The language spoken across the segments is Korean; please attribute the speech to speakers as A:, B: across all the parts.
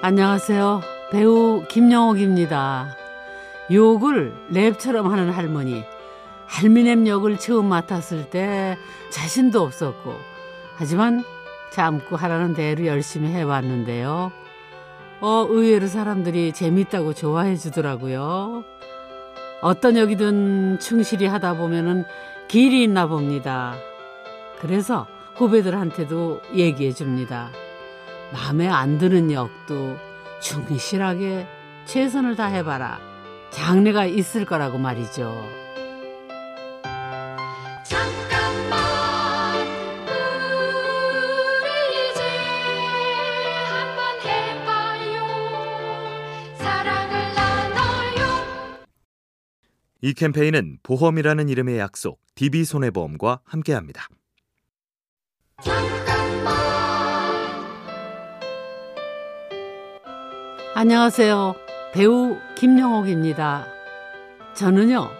A: 안녕하세요. 배우 김영옥입니다. 욕을 랩처럼 하는 할머니. 할미넴 역을 처음 맡았을 때 자신도 없었고, 하지만 참고 하라는 대로 열심히 해봤는데요. 어, 의외로 사람들이 재밌다고 좋아해 주더라고요. 어떤 역이든 충실히 하다 보면은 길이 있나 봅니다. 그래서 후배들한테도 얘기해 줍니다. 마음에 안 드는 역도 충실하게 최선을 다해봐라. 장래가 있을 거라고 말이죠.
B: 잠깐만 우리 이제 한번 해봐요 사랑을 나눠요
C: 이 캠페인은 보험이라는 이름의 약속 DB손해보험과 함께합니다.
A: 안녕하세요. 배우 김영옥입니다. 저는요,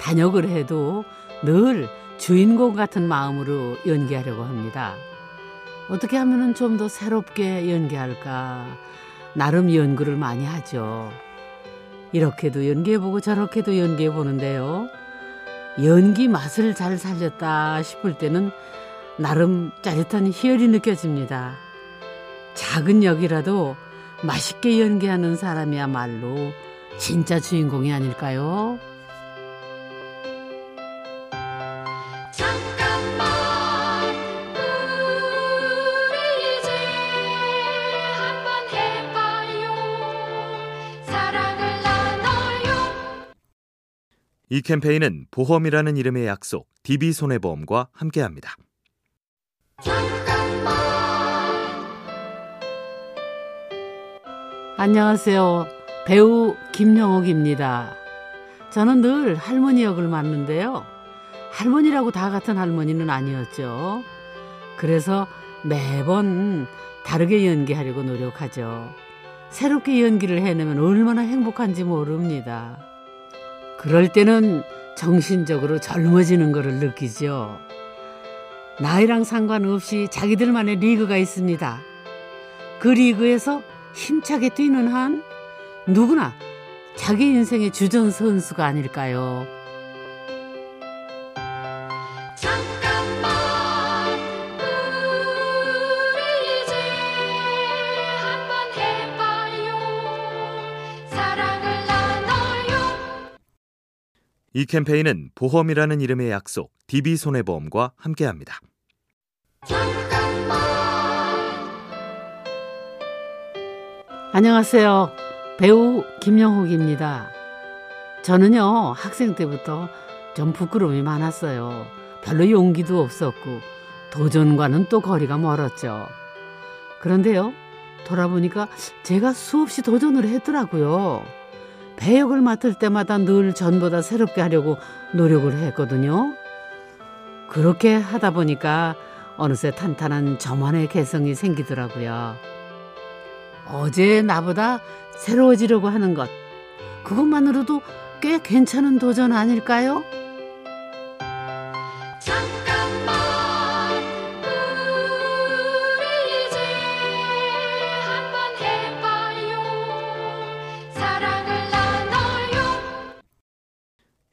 A: 단역을 해도 늘 주인공 같은 마음으로 연기하려고 합니다. 어떻게 하면 좀 더 새롭게 연기할까? 나름 연구를 많이 하죠. 이렇게도 연기해보고 저렇게도 연기해보는데요. 연기 맛을 잘 살렸다 싶을 때는 나름 짜릿한 희열이 느껴집니다. 작은 역이라도 맛있게 연기하는 사람이야말로 진짜 주인공이 아닐까요?
B: 잠깐만 우리 이제 한번 해봐요 사랑을 나눠요
C: 이 캠페인은 보험이라는 이름의 약속 DB손해보험과 함께합니다.
A: 안녕하세요. 배우 김영옥입니다. 저는 늘 할머니 역을 맡는데요. 할머니라고 다 같은 할머니는 아니었죠. 그래서 매번 다르게 연기하려고 노력하죠. 새롭게 연기를 해내면 얼마나 행복한지 모릅니다. 그럴 때는 정신적으로 젊어지는 것을 느끼죠. 나이랑 상관없이 자기들만의 리그가 있습니다. 그 리그에서 힘차게 뛰는 한 누구나 자기 인생의 주전 선수가 아닐까요?
B: 잠깐만 우리 이제 한번 해봐요 사랑을 나눠요
C: 이 캠페인은 보험이라는 이름의 약속 DB손해보험과 함께합니다.
A: 안녕하세요. 배우 김영옥입니다. 저는요, 학생 때부터 좀 부끄러움이 많았어요. 별로 용기도 없었고, 도전과는 또 거리가 멀었죠. 그런데요, 돌아보니까 제가 수없이 도전을 했더라고요. 배역을 맡을 때마다 늘 전보다 새롭게 하려고 노력을 했거든요. 그렇게 하다 보니까 어느새 탄탄한 저만의 개성이 생기더라고요. 어제 나보다 새로워지려고 하는 것. 그것만으로도 꽤 괜찮은 도전 아닐까요?
B: 잠깐만 우리 이제 한번 해봐요 사랑을 나눠요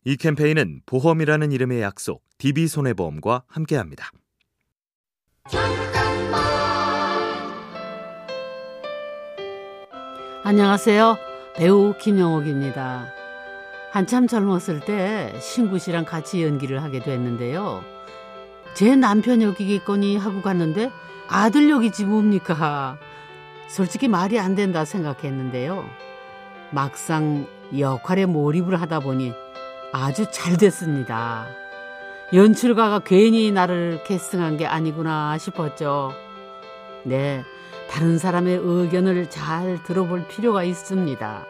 C: 이 캠페인은 보험이라는 이름의 약속 DB손해보험과 함께합니다.
A: 안녕하세요. 배우 김영옥입니다. 한참 젊었을 때 신구 씨랑 같이 연기를 하게 됐는데요. 제 남편 역이겠거니 하고 갔는데 아들 역이지 뭡니까? 솔직히 말이 안 된다 생각했는데요. 막상 역할에 몰입을 하다 보니 아주 잘 됐습니다. 연출가가 괜히 나를 캐스팅한 게 아니구나 싶었죠. 네, 다른 사람의 의견을 잘 들어볼 필요가 있습니다.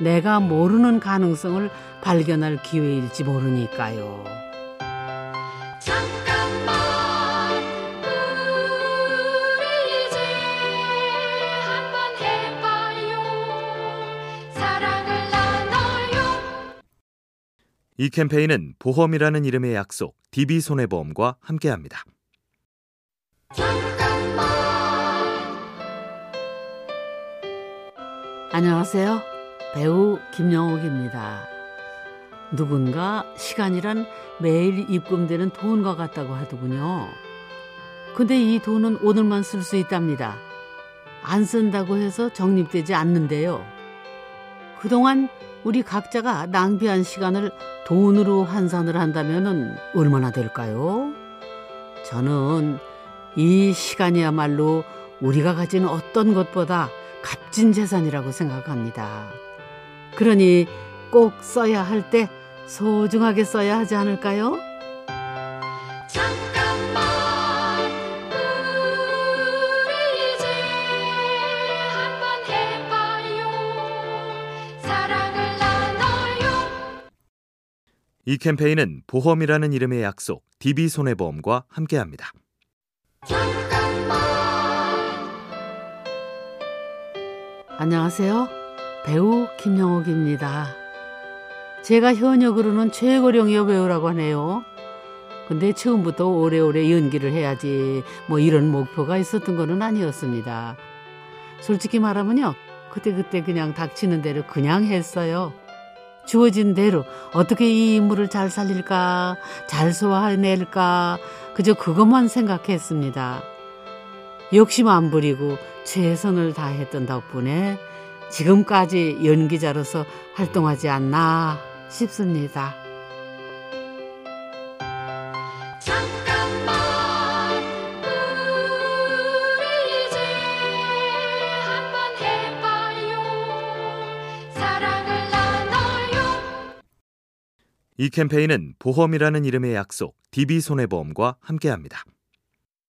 A: 내가 모르는 가능성을 발견할 기회일지 모르니까요.
B: 잠깐만 우리 이제 한번 해봐요 사랑을 나눠요
C: 이 캠페인은 보험이라는 이름의 약속 DB손해보험과 함께합니다.
B: 잠깐
A: 안녕하세요. 배우 김영옥입니다. 누군가 시간이란 매일 입금되는 돈과 같다고 하더군요. 근데 이 돈은 오늘만 쓸 수 있답니다. 안 쓴다고 해서 적립되지 않는데요. 그동안 우리 각자가 낭비한 시간을 돈으로 환산을 한다면 얼마나 될까요? 저는 이 시간이야말로 우리가 가진 어떤 것보다 값진 재산이라고 생각합니다. 그러니 꼭 써야 할 때 소중하게 써야 하지 않을까요?
B: 잠깐만 우리 이제 한번 해봐요 사랑을 나눠요
C: 이 캠페인은 보험이라는 이름의 약속 DB손해보험과 함께합니다.
A: 안녕하세요. 배우 김영옥입니다. 제가 현역으로는 최고령 여배우라고 하네요. 근데 처음부터 오래오래 연기를 해야지 뭐 이런 목표가 있었던 거는 아니었습니다. 솔직히 말하면요. 그때그때 그냥 닥치는 대로 그냥 했어요. 주어진 대로 어떻게 이 인물을 잘 살릴까, 잘 소화해낼까, 그저 그것만 생각했습니다. 욕심 안 부리고 최선을 다했던 덕분에 지금까지 연기자로서 활동하지 않나 싶습니다.
B: 잠깐만 우리 이제 한번 해봐요 사랑을 나눠요
C: 이 캠페인은 보험이라는 이름의 약속 DB손해보험과 함께합니다.